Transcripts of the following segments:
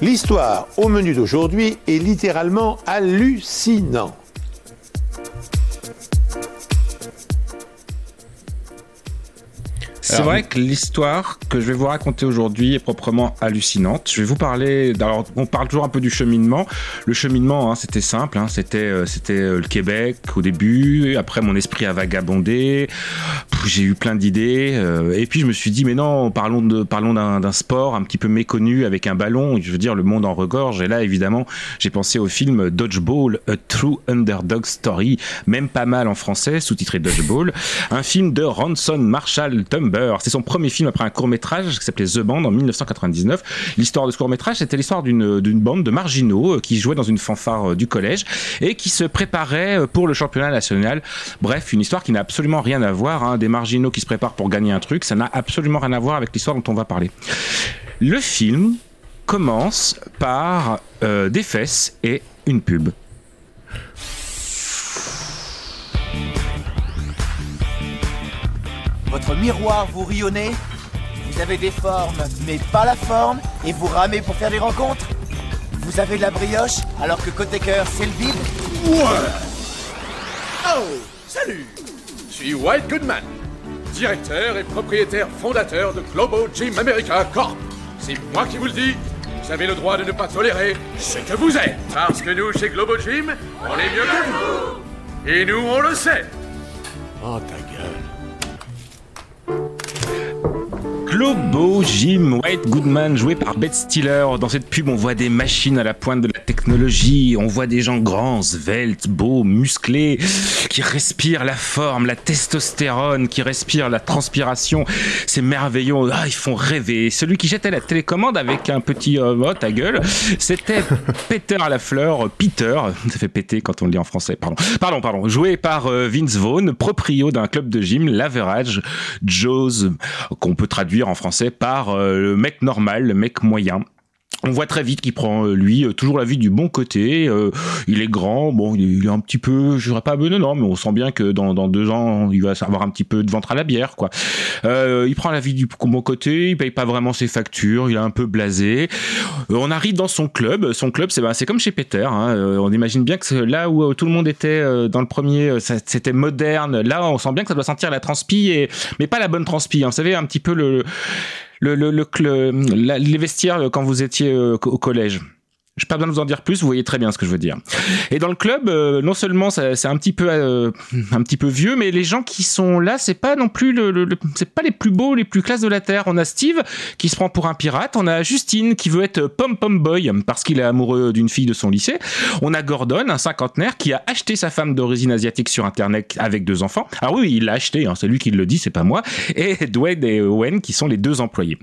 L'histoire au menu d'aujourd'hui est littéralement hallucinante. C'est vrai que l'histoire que je vais vous raconter aujourd'hui est proprement hallucinante. Je vais vous parler. Alors, on parle toujours un peu du cheminement. Le cheminement, hein, c'était simple. Hein, c'était, euh, c'était euh, le Québec au début. Après, mon esprit a vagabondé. J'ai eu plein d'idées. Euh, et puis, je me suis dit, mais non, parlons de, parlons d'un, sport un petit peu méconnu avec un ballon. Je veux dire, le monde en regorge. Et là, évidemment, j'ai pensé au film Dodgeball, A True Underdog Story, même pas mal en français, sous-titré Dodgeball. Un film de Ranson Marshall Tumber c'est son premier film après un court métrage qui s'appelait The Band en 1999. L'histoire de ce court métrage, c'était l'histoire d'une bande de marginaux euh, qui jouaient dans une fanfare euh, du collège et qui se préparaient euh, pour le championnat national. Bref, une histoire qui n'a absolument rien à voir. Hein. Des marginaux qui se préparent pour gagner un truc, ça n'a absolument rien à voir avec l'histoire dont on va parler. Le film commence par des fesses et une pub. Votre miroir vous rionnez Vous avez des formes, mais pas la forme, et vous ramez pour faire des rencontres. Vous avez de la brioche, alors que côté cœur, c'est le vide. Ouais. Oh, salut. Je suis White Goodman, directeur et propriétaire fondateur de Globo Gym America Corp. C'est moi qui vous le dis, vous avez le droit de ne pas tolérer ce que vous êtes. Parce que nous, chez Globo Gym, on est mieux que vous. Et nous, on le sait. Oh, ta Globo Jim White Goodman joué par Beth Stiller. Dans cette pub, on voit des machines à la pointe de la technologie, on voit des gens grands, sveltes, beaux, musclés, qui respirent la forme, la testostérone, qui respirent la transpiration. C'est merveilleux, ah, ils font rêver. Celui qui jetait la télécommande avec un petit euh, oh, ta gueule, c'était Peter à la fleur, Peter, ça fait péter quand on le dit en français, pardon. Pardon, pardon, joué par euh, Vince Vaughn, proprio d'un club de gym, l'Average Joe's, qu'on peut traduire en français par euh, le mec normal, le mec moyen on voit très vite qu'il prend euh, lui euh, toujours la vie du bon côté. Euh, il est grand, bon, il est, un petit peu, je dirais pas non, mais on sent bien que dans, dans deux ans, il va avoir un petit peu de ventre à la bière, quoi. il prend la vie du bon côté, il paye pas vraiment ses factures, il est un peu blasé. on arrive dans son club. Son club, c'est ben, c'est comme chez Peter. Hein. on imagine bien que là où tout le monde était dans le premier, c'était moderne. Là, on sent bien que ça doit sentir la transpi, et mais pas la bonne transpi. Hein. Vous savez un petit peu le le, le, le, les vestiaires quand vous étiez euh, au collège? Je n'ai pas besoin de vous en dire plus, vous voyez très bien ce que je veux dire. Et dans le club, euh, non seulement c'est un petit peu euh, un petit peu vieux, mais les gens qui sont là, c'est pas non plus le, pas les plus beaux, les plus classes de la terre. On a Steve qui se prend pour un pirate, on a Justine qui veut être pom pom boy parce qu'il est amoureux d'une fille de son lycée. On a Gordon, un cinquantenaire qui a acheté sa femme d'origine asiatique sur internet avec deux enfants. Ah oui, il l'a acheté, hein, c'est lui qui le dit, c'est pas moi. Et Dwayne et Owen qui sont les deux employés.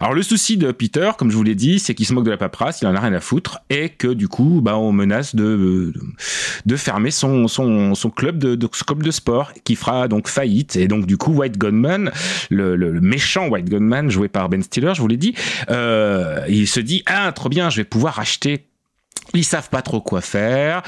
Alors le souci de Peter, comme je vous l'ai dit, c'est qu'il se moque de la paperasse, il en a rien à foutre et que du coup, bah, on menace de, de fermer son, son, son club de, de, club de sport qui fera donc faillite. Et donc, du coup, White Gunman, le, le, méchant White Gunman joué par Ben Stiller, je vous l'ai dit, euh, il se dit, ah, trop bien, je vais pouvoir acheter ils savent pas trop quoi faire.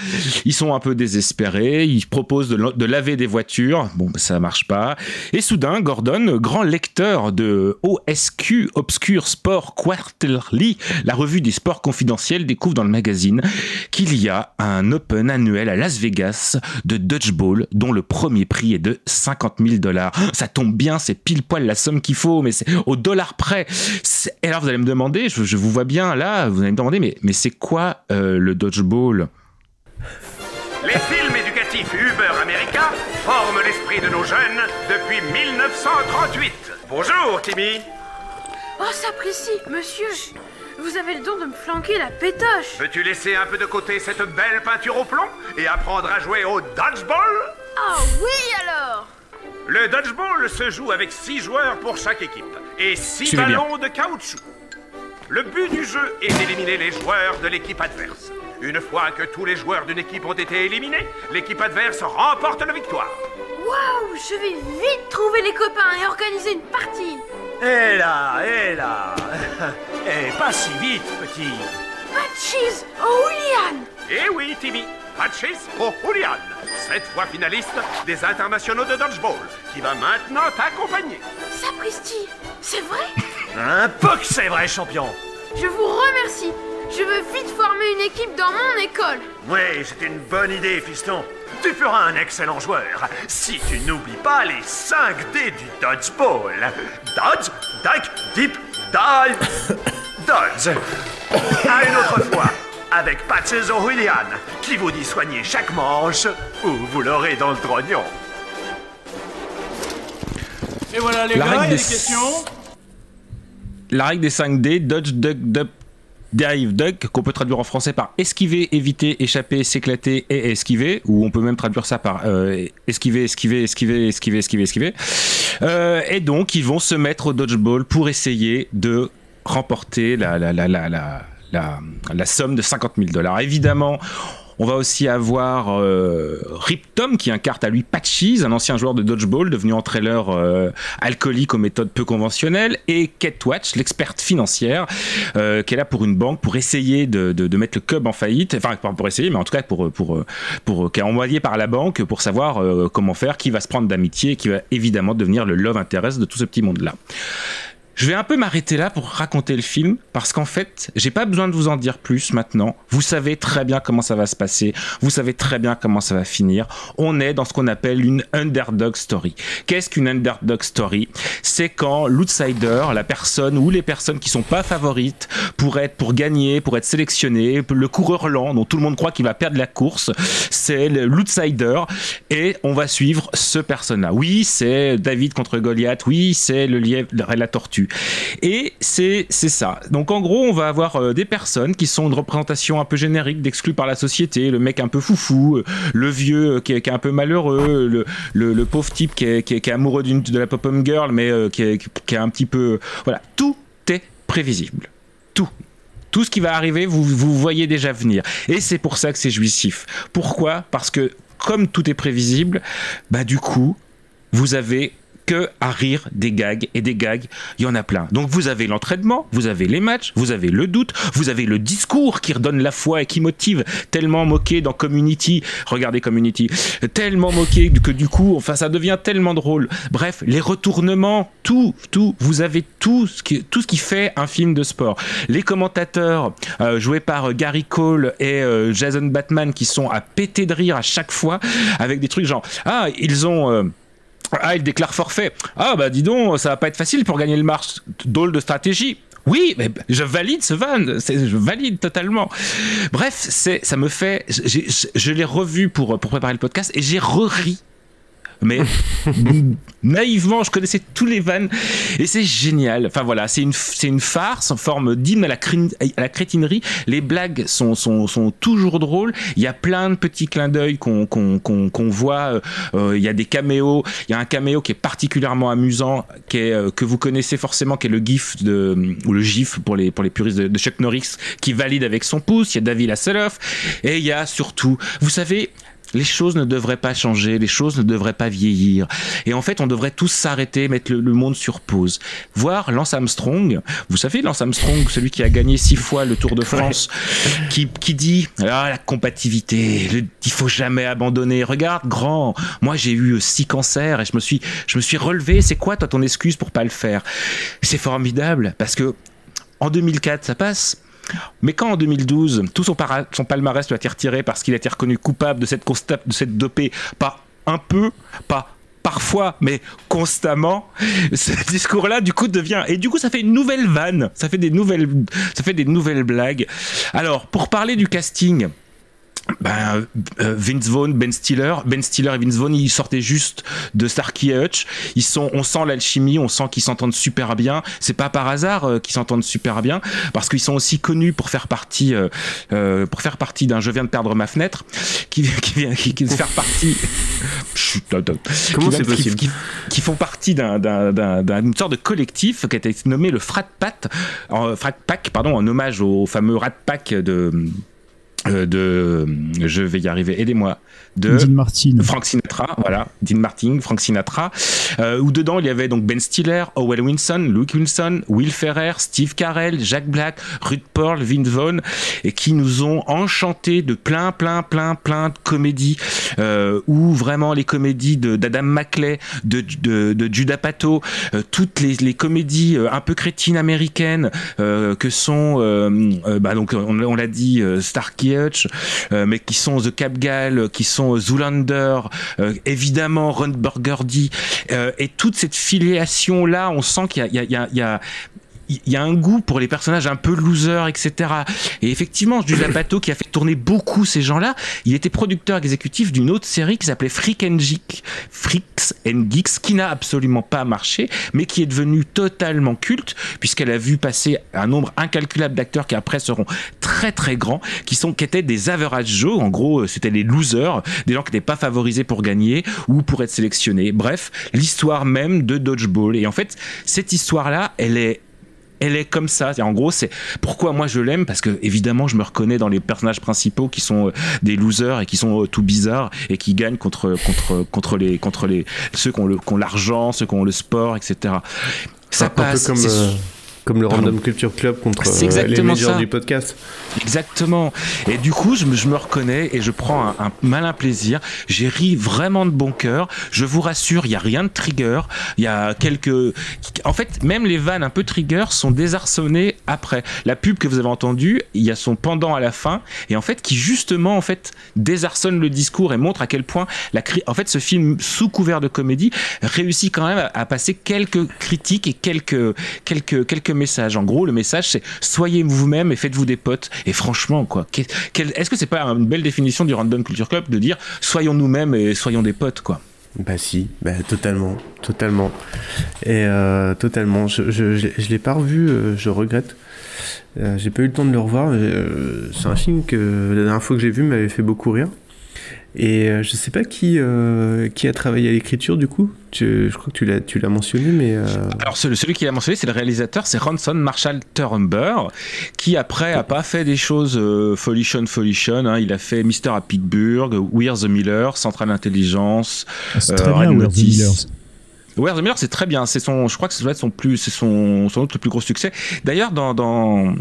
Ils sont un peu désespérés. Ils proposent de, laver des voitures. Bon, ça marche pas. Et soudain, Gordon, grand lecteur de OSQ, Obscure Sport Quarterly, la revue des sports confidentiels, découvre dans le magazine qu'il y a un Open annuel à Las Vegas de Dodgeball dont le premier prix est de 50 000 dollars. Ça tombe bien, c'est pile poil la somme qu'il faut, mais c'est au dollar près. Et alors vous allez me demander, je, vous vois bien là, vous allez me demander, mais, mais c'est quoi euh, le dodgeball. Les films éducatifs Uber américains forment l'esprit de nos jeunes depuis 1938. Bonjour, Timmy. Oh, sapristi, monsieur. Vous avez le don de me flanquer la pétoche. Veux-tu laisser un peu de côté cette belle peinture au plomb et apprendre à jouer au dodgeball? Oh oui alors Le dodgeball se joue avec 6 joueurs pour chaque équipe et 6 ballons de caoutchouc. Le but du jeu est d'éliminer les joueurs de l'équipe adverse. Une fois que tous les joueurs d'une équipe ont été éliminés, l'équipe adverse remporte la victoire. Waouh, je vais vite trouver les copains et organiser une partie. Hé là, hé là. Eh, pas si vite, petit. Au Julian. Eh oui, Timmy, au Julian. sept fois finaliste des internationaux de dodgeball, qui va maintenant t'accompagner. Sapristi, c'est vrai? Un peu que c'est vrai, champion Je vous remercie. Je veux vite former une équipe dans mon école. Oui, c'est une bonne idée, fiston. Tu feras un excellent joueur si tu n'oublies pas les 5 D du dodgeball. Dodge, duck, dip, dive, dodge. À une autre fois, avec Patches O'Willian, qui vous dit soigner chaque manche ou vous l'aurez dans le trognon. Et voilà les La gars, il y a des- questions La règle des 5D, dodge, duck, duck, derive, duck, qu'on peut traduire en français par esquiver, éviter, échapper, s'éclater et esquiver, ou on peut même traduire ça par euh, esquiver, esquiver, esquiver, esquiver, esquiver, esquiver. Euh, et donc, ils vont se mettre au dodgeball pour essayer de remporter la, la, la, la, la, la, somme de 50 000 dollars. Évidemment, on va aussi avoir euh, Rip Tom qui incarne à lui Patchies, un ancien joueur de dodgeball devenu entraîneur euh, alcoolique aux méthodes peu conventionnelles, et Kate Watch, l'experte financière, euh, qui est là pour une banque pour essayer de, mettre le club en faillite, enfin pour essayer, mais en tout cas pour pour pour, qui est envoyé par la banque pour savoir euh, comment faire, qui va se prendre d'amitié, qui va évidemment devenir le love interest de tout ce petit monde là. Je vais un peu m'arrêter là pour raconter le film parce qu'en fait, j'ai pas besoin de vous en dire plus maintenant. Vous savez très bien comment ça va se passer. Vous savez très bien comment ça va finir. On est dans ce qu'on appelle une underdog story. Qu'est-ce qu'une underdog story? C'est quand l'outsider, la personne ou les personnes qui sont pas favorites pour être pour gagner, pour être sélectionné, le coureur lent dont tout le monde croit qu'il va perdre la course, c'est l'outsider et on va suivre ce personnage. Oui, c'est David contre Goliath. Oui, c'est le lièvre, la tortue. Et c'est c'est ça. Donc en gros, on va avoir euh, des personnes qui sont une représentation un peu générique d'exclus par la société, le mec un peu foufou, euh, le vieux euh, qui est, qui est un peu malheureux, le, le, le pauvre type qui est, qui est, qui est amoureux d'une de la pop-up girl, mais qui, est, qui est un petit peu voilà, tout est prévisible. Tout. Ce qui va arriver, vous, vous voyez déjà venir. Et c'est pour ça que c'est jouissif. Pourquoi? Parce que comme tout est prévisible, bah du coup, vous avez que à rire des gags et des gags, il y en a plein. Donc vous avez l'entraînement, vous avez les matchs, vous avez le doute, vous avez le discours qui redonne la foi et qui motive, tellement moqué dans Community, regardez Community, tellement moqué que du coup, enfin ça devient tellement drôle. Bref, les retournements, tout, tout, vous avez tout ce qui, tout ce qui fait un film de sport. Les commentateurs euh, joués par euh, Gary Cole et euh, Jason Batman qui sont à péter de rire à chaque fois avec des trucs genre ah ils ont euh, ah, il déclare forfait. Ah, bah dis donc, ça va pas être facile pour gagner le match. Dôle de stratégie. Oui, mais je valide ce van, je valide totalement. Bref, c'est, ça me fait, je l'ai revu pour, pour préparer le podcast et j'ai re-ri. Mais naïvement, je connaissais tous les vannes et c'est génial. Enfin voilà, c'est une, c'est une farce en forme d'hymne à la, crétinerie. Les blagues sont, sont, sont toujours drôles. Il y a plein de petits clins d'œil qu'on qu'on qu'on qu'on voit. Euh, il y a des caméos. Il y a un caméo qui est particulièrement amusant, qui est, euh, que vous connaissez forcément, qui est le gif de, ou le gif pour les, pour les puristes de, de Chuck Norris, qui valide avec son pouce. Il y a David Hasselhoff. Et il y a surtout, vous savez, les choses ne devraient pas changer, les choses ne devraient pas vieillir. Et en fait, on devrait tous s'arrêter, mettre le, le monde sur pause. Voir Lance Armstrong, vous savez, Lance Armstrong, celui qui a gagné six fois le Tour de France, qui, qui dit Ah, la compatibilité, le- il faut jamais abandonner. Regarde, grand, moi j'ai eu six cancers et je me suis, je me suis relevé. C'est quoi, toi, ton excuse pour pas le faire? C'est formidable parce que en 2004, ça passe. Mais quand en 2012, tout son, palmarès lui a été retiré parce qu'il a été reconnu coupable de cette, de cette dopée, pas un peu, pas parfois, mais constamment, ce discours-là, du coup, devient. Et du coup, ça fait une nouvelle vanne, ça fait des nouvelles, ça fait des nouvelles blagues. Alors, pour parler du casting. Ben, euh, Vince Vaughn, Ben Stiller, Ben Stiller et Vince Vaughn, ils sortaient juste de Starkey et Hutch. Ils sont, on sent l'alchimie, on sent qu'ils s'entendent super bien. C'est pas par hasard euh, qu'ils s'entendent super bien, parce qu'ils sont aussi connus pour faire partie, euh, euh, pour faire partie d'un Je viens de perdre ma fenêtre, qui, qui vient, qui, qui faire partie. Chut. Comment c'est possible qui, qui font partie d'un, d'un, d'un- d'une sorte de collectif qui a été nommé le Frat Pack, en, Frat Pack, pardon, en hommage au fameux Rat Pack de de, je vais y arriver, aidez-moi, de Dean Martin. Frank Sinatra, voilà, Dean Martin, Frank Sinatra, euh, où dedans il y avait donc Ben Stiller, Owen Wilson, Luke Wilson, Will Ferrer, Steve Carell, Jack Black, Ruth Paul, Vin Vaughn, et qui nous ont enchantés de plein, plein, plein, plein de comédies, euh, ou vraiment les comédies d'Adam McClay, de, de, de Judah Pato, euh, toutes les, les comédies euh, un peu crétines américaines euh, que sont, bah donc on, on l'a dit, Starkey Hutch, mais qui sont The Cap Gal, qui sont Zoolander, euh, évidemment Ron Burgundy, euh, et toute cette filiation là, on sent qu'il y a il y a un goût pour les personnages un peu losers, etc. Et effectivement, Judah Pato, qui a fait tourner beaucoup ces gens-là, il était producteur exécutif d'une autre série qui s'appelait Freak and Geek, Freaks and Geeks, qui n'a absolument pas marché, mais qui est devenue totalement culte, puisqu'elle a vu passer un nombre incalculable d'acteurs qui après seront très très grands, qui sont qui étaient des average Joe, en gros, c'était les losers, des gens qui n'étaient pas favorisés pour gagner ou pour être sélectionnés. Bref, l'histoire même de Dodgeball. Et en fait, cette histoire-là, elle est elle est comme ça. En gros, c'est pourquoi moi je l'aime parce que évidemment je me reconnais dans les personnages principaux qui sont euh, des losers et qui sont euh, tout bizarres et qui gagnent contre contre contre les contre les ceux qui ont l'argent, ceux qui ont le sport, etc. Ça passe. Un peu comme, euh, comme le Random Culture Club contre euh, les médias du podcast. Exactement. Et du coup, je me, je me reconnais et je prends un, un malin plaisir. J'ai ri vraiment de bon cœur. Je vous rassure, il y a rien de trigger. Il y a quelques. En fait, même les vannes un peu trigger sont désarçonnées après. La pub que vous avez entendue, il y a son pendant à la fin et en fait qui justement en fait désarçonne le discours et montre à quel point la cri... en fait ce film sous couvert de comédie réussit quand même à, à passer quelques critiques et quelques quelques quelques messages. En gros, le message c'est soyez vous-même et faites-vous des potes. Et franchement, quoi, est-ce que c'est pas une belle définition du Random Culture Club de dire soyons nous-mêmes et soyons des potes, quoi? Bah si, bah totalement, totalement. Et euh, totalement. Je, je l'ai pas revu, euh, je regrette. Euh, j'ai pas eu le temps de le revoir. Euh, c'est un film que la dernière fois que j'ai vu m'avait fait beaucoup rire. Et euh, je sais pas qui, euh, qui a travaillé à l'écriture du coup. Tu, je crois que tu l'as, tu l'as mentionné, mais. Euh... Alors celui, celui qui l'a mentionné, c'est le réalisateur, c'est Ronson Marshall Turner, qui après a pas fait des choses euh, folichon folichon. Hein. Il a fait Mister à Pittsburgh, We're the Miller, Central Intelligence, c'est très bien, We're the Millers. Where the Miller, c'est très bien. C'est son, je crois que ça doit être son plus, c'est son, son autre le plus gros succès. D'ailleurs, dans, dans,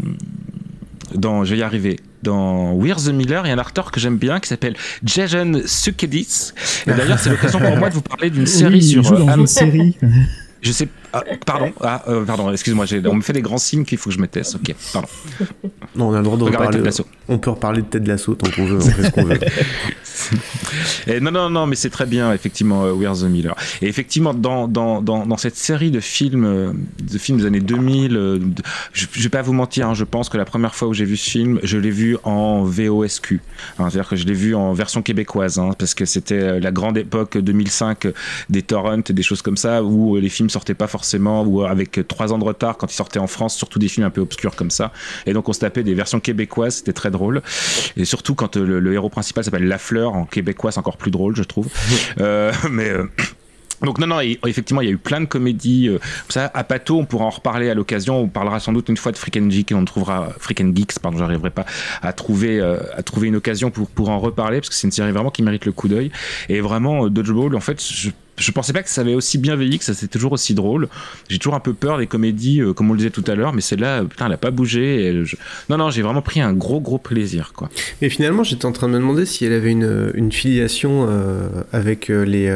dans, je vais y arriver. Dans We're the Miller, il y a un acteur que j'aime bien qui s'appelle Jason Sukedis. Et d'ailleurs, c'est l'occasion pour moi de vous parler d'une série oui, sur. Il joue dans une série. Je sais. Ah, pardon. Ah, euh, pardon. Excuse-moi. On me fait des grands signes qu'il faut que je me taise. Ok. Pardon. Non, on a le droit de reparler. On peut reparler de Ted Lasso tant qu'on veut. On fait ce qu'on veut. Et non, non, non, mais c'est très bien, effectivement, uh, We're the Miller. Et effectivement, dans, dans, dans, dans cette série de films, euh, de films des années 2000, euh, de, je, je vais pas vous mentir, hein, je pense que la première fois où j'ai vu ce film, je l'ai vu en VOSQ. Hein, C'est-à-dire que je l'ai vu en version québécoise, hein, parce que c'était la grande époque 2005 des torrents et des choses comme ça, où les films sortaient pas forcément, ou avec trois ans de retard quand ils sortaient en France, surtout des films un peu obscurs comme ça. Et donc on se tapait des versions québécoises, c'était très drôle. Et surtout quand le, le héros principal s'appelle La Fleur, en québécois c'est encore plus drôle je trouve euh, mais euh, donc non, non, effectivement, il y a eu plein de comédies. Euh, ça, à Pato, on pourra en reparler à l'occasion. On parlera sans doute une fois de Freak and Geek et on trouvera Freak and Geeks. Pardon, j'arriverai pas à trouver euh, à trouver une occasion pour pour en reparler parce que c'est une série vraiment qui mérite le coup d'œil. Et vraiment, euh, Dodgeball, en fait, je je pensais pas que ça avait aussi bien vieilli, que ça c'était toujours aussi drôle. J'ai toujours un peu peur des comédies, euh, comme on le disait tout à l'heure, mais celle-là, putain, elle a pas bougé. Non, non, j'ai vraiment pris un gros, gros plaisir, quoi. Mais finalement, j'étais en train de me demander si elle avait une, une filiation euh, avec euh, les.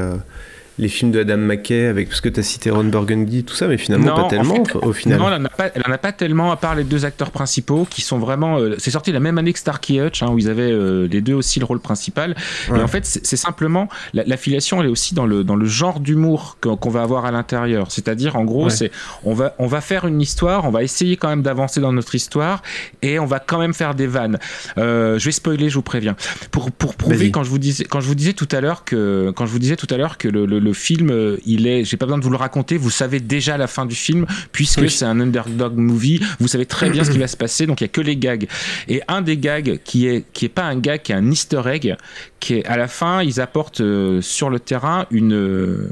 Les films de Adam McKay avec parce que tu as cité Ron Burgundy tout ça mais finalement non, pas tellement en fait, au final. non elle en, a pas, elle en a pas tellement à part les deux acteurs principaux qui sont vraiment euh, c'est sorti la même année que Starkey Hutch hein, où ils avaient euh, les deux aussi le rôle principal. Ouais. et en fait c'est simplement la, la, filiation elle est aussi dans le dans le genre d'humour qu'on qu va avoir à l'intérieur. C'est-à-dire en gros ouais. c'est on va on va faire une histoire on va essayer quand même d'avancer dans notre histoire et on va quand même faire des vannes. Euh, je vais spoiler je vous préviens. Pour pour prouver quand je vous disais quand je vous disais tout à l'heure que quand je vous disais tout à l'heure que le, le le film, euh, il est, j'ai pas besoin de vous le raconter, vous savez déjà la fin du film, puisque c'est un underdog movie, vous savez très bien ce qui va se passer, donc il y a que les gags. Et un des gags qui est, qui est pas un gag, qui est un easter egg, qui est à la fin, ils apportent euh, sur le terrain une,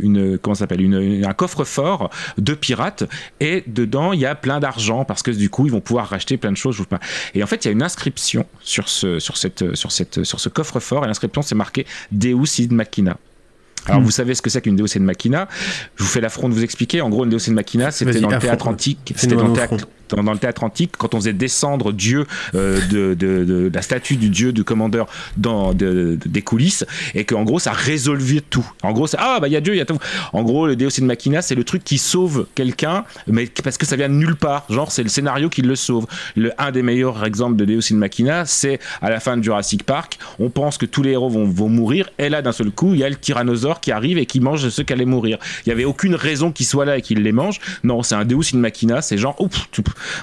une comment s'appelle, une, un coffre-fort de pirates, et dedans il y a plein d'argent parce que du coup ils vont pouvoir racheter plein de choses. Et en fait, il y a une inscription sur ce, sur cette, sur cette, sur ce coffre-fort, et l'inscription c'est marqué Deus in Machina. Alors, hmm. vous savez ce que c'est qu'une Deus in Machina. Je vous fais l'affront de vous expliquer. En gros, une Deus in Machina, c'était dans le théâtre antique. C'était dans le théâtre, dans, le théâtre antique, quand on faisait descendre Dieu euh, de, la statue du Dieu du commandeur dans des coulisses, et qu'en gros ça résolvait tout. En gros, c'est ah bah il y a Dieu, il y a tout. En gros, le Deus in Machina, c'est le truc qui sauve quelqu'un, mais parce que ça vient de nulle part. Genre, c'est le scénario qui le sauve. Le un des meilleurs exemples de Deus in Machina, c'est à la fin de Jurassic Park. On pense que tous les héros vont, vont mourir, et là d'un seul coup, il y a le tyrannosaure qui arrive et qui mange ceux qui allaient mourir. Il y avait aucune raison qu'il soit là et qu'il les mange. Non, c'est un Deus in Machina. C'est genre, ouf,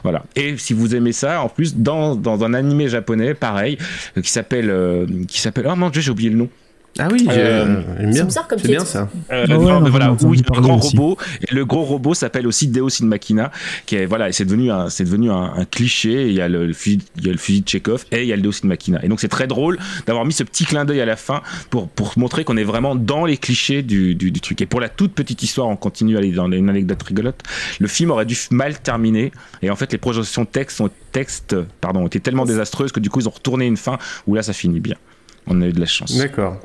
voilà. Et si vous aimez ça, en plus, dans, un animé japonais, pareil, euh, qui s'appelle, euh, qui s'appelle, oh mon dieu, j'ai oublié le nom. Ah oui, euh, c'est C'est bien ça. Euh, ah voilà, oui, un grand robot. Et le gros robot s'appelle aussi Deus in Machina, qui est voilà, c'est devenu un, c'est devenu un, cliché. Il y a le, fusil, il y a le fusil de Chekhov et il y a le Deus in Machina. Et donc c'est très drôle d'avoir mis ce petit clin d'œil à la fin pour pour montrer qu'on est vraiment dans les clichés du, du, du, truc. Et pour la toute petite histoire, on continue à aller dans une anecdote rigolote. Le film aurait dû mal terminer. Et en fait, les projections texte ont, texte, pardon, ont été tellement désastreuses que du coup ils ont retourné une fin où là ça finit bien. On a eu de la chance. D'accord.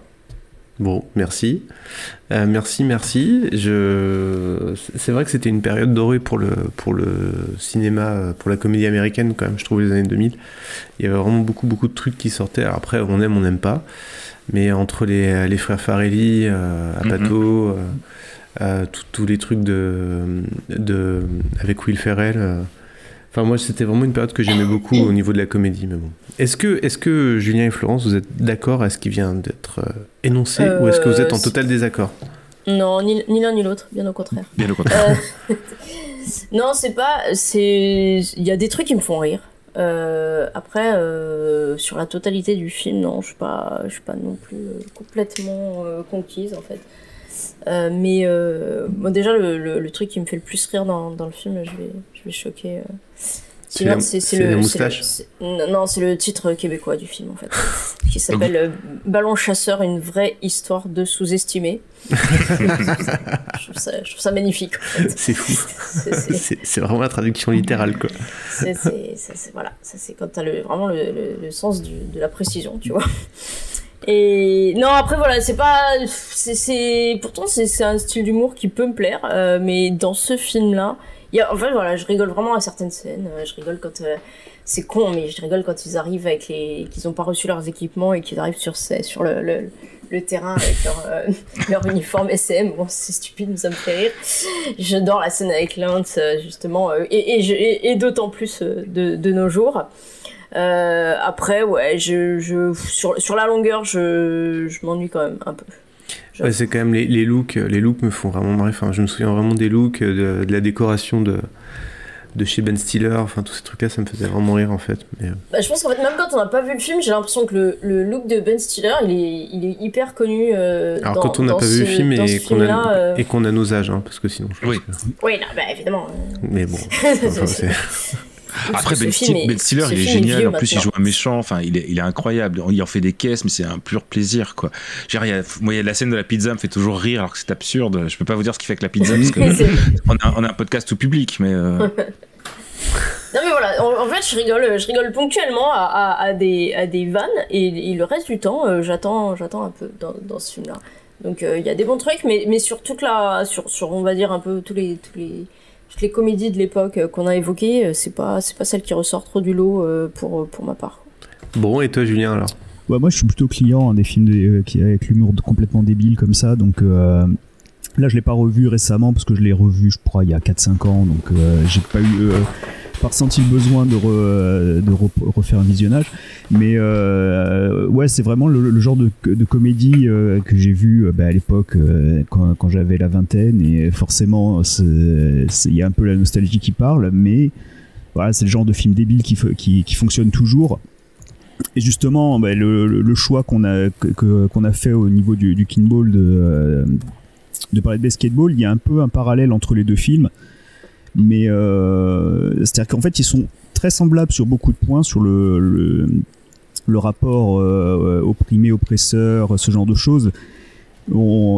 Bon, merci. Euh, merci, merci. Je... C'est vrai que c'était une période dorée pour le, pour le cinéma, pour la comédie américaine, quand même, je trouve, les années 2000. Il y avait vraiment beaucoup, beaucoup de trucs qui sortaient. après, on aime, on n'aime pas. Mais entre les, les frères Farelli, euh, Apato, mhm. euh, tous les trucs de, de, avec Will Ferrell Enfin, moi, c'était vraiment une période que j'aimais beaucoup au niveau de la comédie. Mais bon. Est-ce que, est que Julien et Florence, vous êtes d'accord à ce qui vient d'être euh, énoncé ou est-ce que vous êtes en euh, total désaccord? Non, ni, l'un ni l'autre, bien au contraire. Bien au contraire. Euh, non, c'est pas. C'est. Il y a des trucs qui me font rire. après, sur la totalité du film, non, je suis pas, je suis pas non plus complètement conquise en fait. Euh, mais euh, déjà, le, le, truc qui me fait le plus rire dans, dans le film, je vais, je vais choquer. Euh, c'est le, Non, c'est le titre québécois du film en fait, qui s'appelle Ballon chasseur, une vraie histoire de sous-estimé. je, trouve ça, je, trouve ça, magnifique. En fait. C'est fou. C'est vraiment la traduction littérale quoi. C'est voilà, c'est quand t'as vraiment le, le, sens du, de la précision, tu vois. Et non, après voilà, c'est pas, c'est, pourtant c'est un style d'humour qui peut me plaire, euh, mais dans ce film-là, il y a, en fait voilà, je rigole vraiment à certaines scènes. Euh, je rigole quand euh, c'est con, mais je rigole quand ils arrivent avec les, qu'ils ont pas reçu leurs équipements et qu'ils arrivent sur sur le, le, le terrain avec leur, leur uniforme SM. Bon, c'est stupide, mais ça me fait rire. J'adore la scène avec Lance justement, et, et, et d'autant plus de, de nos jours. Euh, après, ouais, je, je, sur, sur la longueur, je, je m'ennuie quand même un peu. Ouais, c'est quand même les, les, looks, les looks me font vraiment marrer. Enfin, je me souviens vraiment des looks, de, de la décoration de, de chez Ben Stiller, enfin tous ces trucs-là, ça me faisait vraiment rire en fait. Mais... Euh. Bah, je pense qu'en fait, même quand on n'a pas vu le film, j'ai l'impression que le, le, look de Ben Stiller, il est, il est hyper connu. Euh, Alors quand on n'a pas vu le film et qu'on a, et qu'on a nos âges, hein, parce que sinon. Je oui. Que... Oui, non, bah, évidemment. Mais bon. Après, Ben, Stiller, il est génial. En plus, il joue un méchant. Enfin, il est, il est incroyable. Il en fait des caisses, mais c'est un pur plaisir, quoi. Genre, il y a, moi, il y a la scène de la pizza me fait toujours rire, alors que c'est absurde. Je peux pas vous dire ce qui fait que la pizza, parce que on, a, on, a, un podcast tout public, mais. Euh. Non mais voilà, en, fait je rigole, je rigole ponctuellement à, à, des, à des vannes et, le reste du temps euh, j'attends, j'attends un peu dans, dans ce film-là. Donc euh, il y a des bons trucs, mais, mais sur toute la, sur, sur on va dire un peu tous les, tous les, toutes les comédies de l'époque euh, qu'on a évoquées, euh, c'est pas c'est pas celle qui ressort trop du lot euh, pour pour ma part. Bon, et toi Julien alors? Ouais, Moi je suis plutôt client hein, des films qui avec l'humour complètement débile comme ça, donc là je l'ai pas revu récemment parce que je l'ai revu je crois il y a 4-5 ans, donc j'ai pas eu pas ressenti le besoin de, refaire un visionnage. Mais euh, ouais, c'est vraiment le, genre de, comédie euh, que j'ai vu euh, bah, à l'époque euh, quand, j'avais la vingtaine. Et forcément, il y a un peu la nostalgie qui parle, mais voilà, c'est le genre de film débile qui, fonctionne toujours. Et justement, bah, le, choix qu'on a que, qu'on a fait au niveau du, du kinball de de parler de basketball, il y a un peu un parallèle entre les deux films. Mais euh, c'est-à-dire qu'en fait, ils sont très semblables sur beaucoup de points, sur le, le, rapport euh, opprimé-oppresseur, ce genre de choses.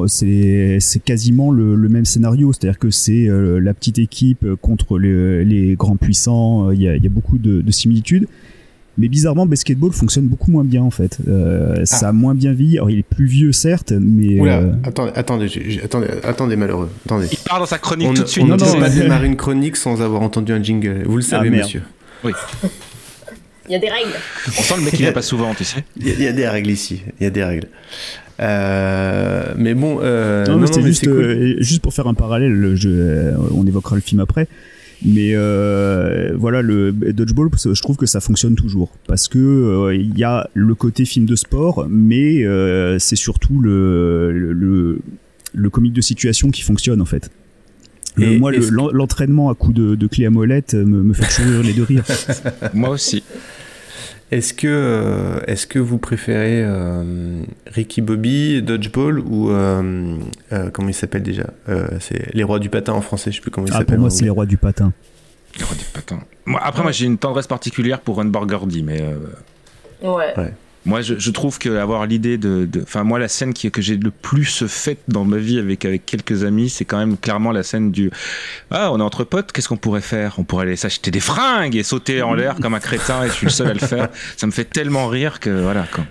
C'est quasiment le, même scénario, c'est-à-dire que c'est euh, la petite équipe contre les, les grands puissants, il y a, y a, beaucoup de similitudes. Mais bizarrement, Basketball fonctionne beaucoup moins bien en fait. Euh, ah. Ça a moins bien vieilli. Alors il est plus vieux certes, mais. Oula, euh... attendez, attendez, attendez, attendez, malheureux. Attendez. Il part dans sa chronique on, tout de suite. On ne peut pas démarrer une chronique sans avoir entendu un jingle. Vous le savez, ah, monsieur. Oui. il y a des règles. On sent le mec qui vient pas souvent, tu sais. Il y, a, il y, a des règles ici. Il y a des règles. Euh, mais bon, euh, non, non, non juste, cool. Euh, juste pour faire un parallèle, je, on évoquera le film après. Mais euh, voilà, le dodgeball, je trouve que ça fonctionne toujours parce que euh, il y a le côté film de sport, mais euh, c'est surtout le, le, le comique de situation qui fonctionne en fait. Et moi, l'entraînement à coup de, de clé à molette me, me fait toujours les deux rires. moi aussi. Est-ce que, euh, est-ce que vous préférez euh, Ricky Bobby, Dodgeball ou euh, comment il s'appelle déjà C'est les rois du patin en français, je sais plus comment il ah, s'appelle. Pour moi, c'est les rois du patin. Les rois du patin. Moi, après, moi, j'ai une tendresse particulière pour Run Burgundy, mais. Ouais. ouais. Moi, je, trouve qu'avoir l'idée de. Enfin, moi, la scène qui, que j'ai le plus faite dans ma vie avec, avec quelques amis, c'est quand même clairement la scène du. Ah, on est entre potes, qu'est-ce qu'on pourrait faire? On pourrait aller s'acheter des fringues et sauter en l'air comme un crétin et je suis le seul à le faire. Ça me fait tellement rire que voilà. Quoi.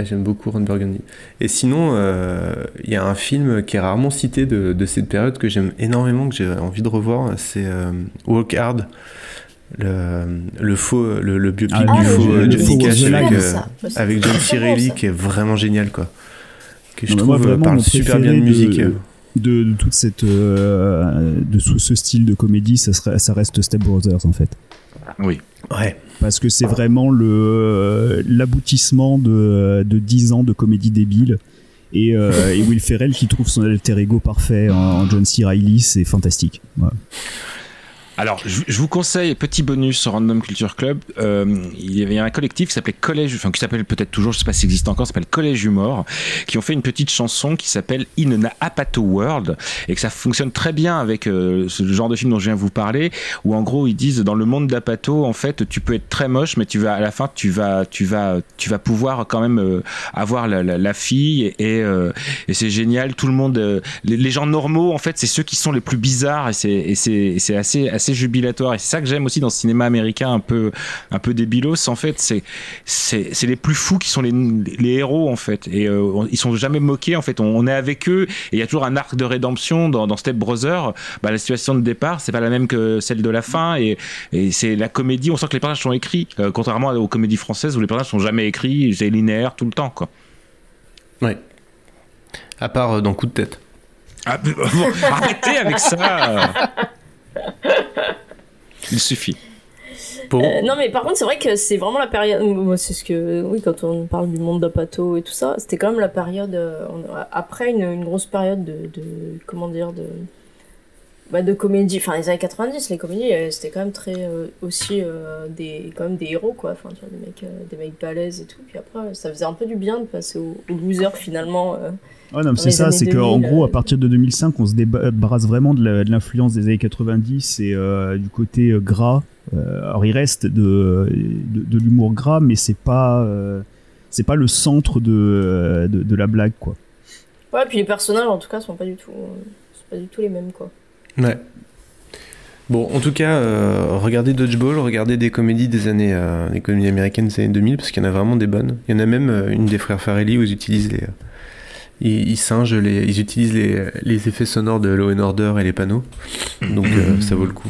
J'aime beaucoup Ron Burgundy. Et sinon, il euh, y a un film qui est rarement cité de, de cette période que j'aime énormément, que j'ai envie de revoir, c'est euh, Walk Hard le, le faux le, le biopic ah, du faux le, Johnny Cash avec, euh, avec John Cirelli qui est vraiment génial quoi. Que je non, trouve moi, parle super bien de musique de, de, de toute cette euh, de ce, ce, style de comédie ça, serait, ça reste Step Brothers en fait. Oui. Ouais. Parce que c'est vraiment le l'aboutissement de, de 10 ans de comédie débile. Et, euh, et Will Ferrell qui trouve son alter ego parfait en, en John C. Reilly c'est fantastique. Ouais. Alors, je, je, vous conseille, petit bonus sur Random Culture Club, euh, il y avait un collectif qui s'appelait Collège, enfin qui s'appelle peut-être toujours, je sais pas si existe encore, s'appelle Collège Humor, qui ont fait une petite chanson qui s'appelle In an Apato World, et que ça fonctionne très bien avec euh, ce genre de film dont je viens vous parler, où en gros ils disent dans le monde d'Apato, en fait, tu peux être très moche, mais tu vas à la fin, tu vas, tu vas, tu vas pouvoir quand même euh, avoir la, la, fille, et, euh, et c'est génial. Tout le monde, euh, les, les, gens normaux, en fait, c'est ceux qui sont les plus bizarres, et c'est, c'est, assez, assez jubilatoire et c'est ça que j'aime aussi dans le cinéma américain un peu un peu débilos en fait c'est c'est c'est les plus fous qui sont les, les héros en fait. Et euh, ils sont jamais moqués en fait. On, on est avec eux et il y a toujours un arc de rédemption dans, dans Step Brother bah, la situation de départ c'est pas la même que celle de la fin et, et c'est la comédie. On sent que les personnages sont écrits euh, contrairement aux comédies françaises où les personnages sont jamais écrits c'est linéaire tout le temps quoi. Ouais. À part euh, dans coup de tête. Ah, bon, arrêtez avec ça Il suffit. Euh, non mais par contre c'est vrai que c'est vraiment la période c'est ce que oui quand on parle du monde d'Apato et tout ça c'était quand même la période euh, après une, grosse période de, comment dire de bah, de comédie enfin les années 90 les comédies euh, c'était quand même très aussi des quand des héros quoi. Enfin des mecs des mecs balèzes et tout. Puis après ça faisait un peu du bien de passer au, au loser finalement Non, c'est ça, c'est qu'en gros, à partir de 2005, on se débarrasse vraiment de l'influence des années 90 et euh, du côté euh, gras. Euh, alors, il reste de, de, de l'humour gras, mais c'est pas, euh, c'est pas le centre de, de, de, la blague, quoi. Ouais, puis les personnages, en tout cas, sont pas du tout, sont pas du tout les mêmes, quoi. Ouais. Bon, en tout cas, euh, regardez Dodgeball, regardez des comédies des années, euh, des comédies américaines des années 2000, parce qu'il y en a vraiment des bonnes. Il y en a même euh, une des frères Farelli où ils utilisent les, ils, ils singent les, ils utilisent les, les, effets sonores de Law and Order et les panneaux, donc euh, ça vaut le coup.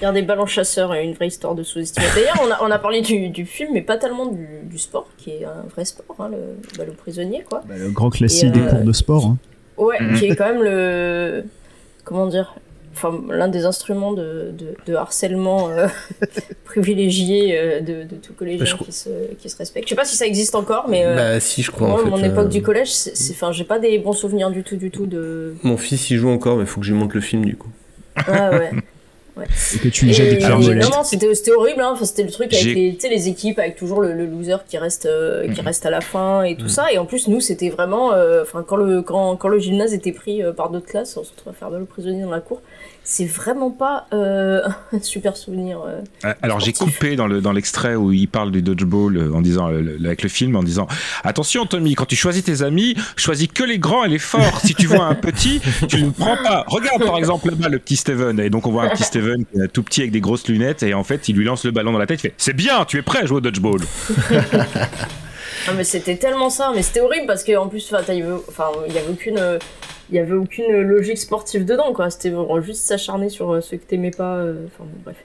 Il y a des ballons chasseurs et une vraie histoire de sous-estimé. D'ailleurs, on a, on a parlé du, du, film, mais pas tellement du, du, sport, qui est un vrai sport, hein, le, le prisonnier, quoi. Bah, le grand classique des euh, cours de sport. Hein. Ouais, mmh. qui est quand même le. Comment dire Enfin, l'un des instruments de, de, de harcèlement euh, privilégié euh, de, de, tout collégien bah, qui, se, qui se respecte. Je sais pas si ça existe encore, mais euh, bah, si, je crois. Moi, en fait, mon époque du collège, c'est, enfin, j'ai pas des bons souvenirs du tout, du tout de. Mon fils y joue encore, mais il faut que je lui montre le film du coup. Ah ouais. Et que tu lui jettes des molettes. Non, non, c'était c'était horrible. Hein. Enfin, c'était le truc avec les, les équipes, avec toujours le, le loser qui reste, euh, qui Mhm. reste à la fin et tout ça. Et en plus, nous, c'était vraiment. euh, Enfin, quand, le, quand, quand le gymnase était pris euh, par d'autres classes, on se retrouvait à faire de l'eau prisonnier dans la cour. C'est vraiment pas euh, un super souvenir. euh. Euh, Alors j'ai coupé dans le dans l'extrait où il parle du dodgeball euh, en disant le- avec le film en disant attention Tommy quand tu choisis tes amis choisis que les grands et les forts si tu vois un petit tu ne le prends pas regarde par exemple là-bas le petit Steven et donc on voit un petit Steven qui est tout petit avec des grosses lunettes et en fait il lui lance le ballon dans la tête il fait c'est bien tu es prêt à jouer au dodgeball Ah, mais c'était tellement ça, mais c'était horrible parce qu'en plus, enfin, t'as- il y avait- aucune, il y avait aucune logique sportive dedans, quoi. C'était vraiment juste s'acharner sur euh, ceux que t'aimais pas. euh, Enfin, bon, bref,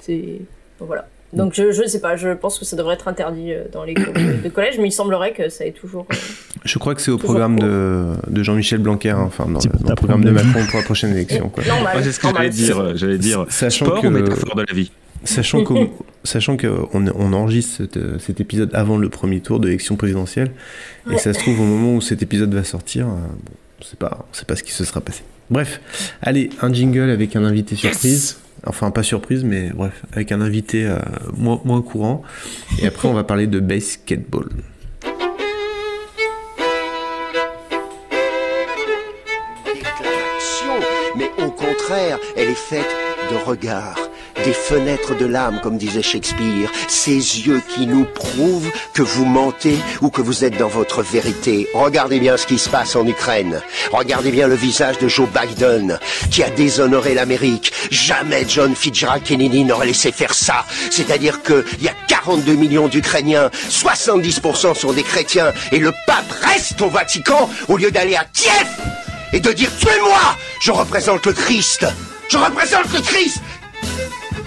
c'est bon, voilà. Donc je, je sais pas, je pense que ça devrait être interdit euh, dans les cours de, collège, mais il semblerait que ça ait toujours. euh, Je crois que c'est au programme pro. de, de Jean-Michel Blanquer, hein, enfin dans, le- dans programme de. Macron pour la prochaine élection. Quoi. normal. Ouais, c'est ce que j'allais dire j'allais dire Sachant sport que- ou métaphore de la vie Sachant qu'on sachant qu'on on enregistre cet, cet épisode avant le premier tour de l'élection présidentielle, et Ouais. ça se trouve au moment où cet épisode va sortir, bon, on sait pas, on sait pas ce qui se sera passé. Bref, allez, un jingle avec un invité surprise. Enfin, pas surprise, mais bref, avec un invité euh, moins, moins courant. Et après, on va parler de basketball. déclaration, mais au contraire, elle est faite de regards, des fenêtres de l'âme, comme disait Shakespeare, ces yeux qui nous prouvent que vous mentez ou que vous êtes dans votre vérité. Regardez bien ce qui se passe en Ukraine. Regardez bien le visage de Joe Biden, qui a déshonoré l'Amérique. Jamais John Fitzgerald Kennedy n'aurait laissé faire ça. C'est-à-dire qu'il y a 42 millions d'Ukrainiens, 70% sont des chrétiens, et le pape reste au Vatican au lieu d'aller à Kiev et de dire tuez-moi Je représente le Christ Je représente le Christ Thank you.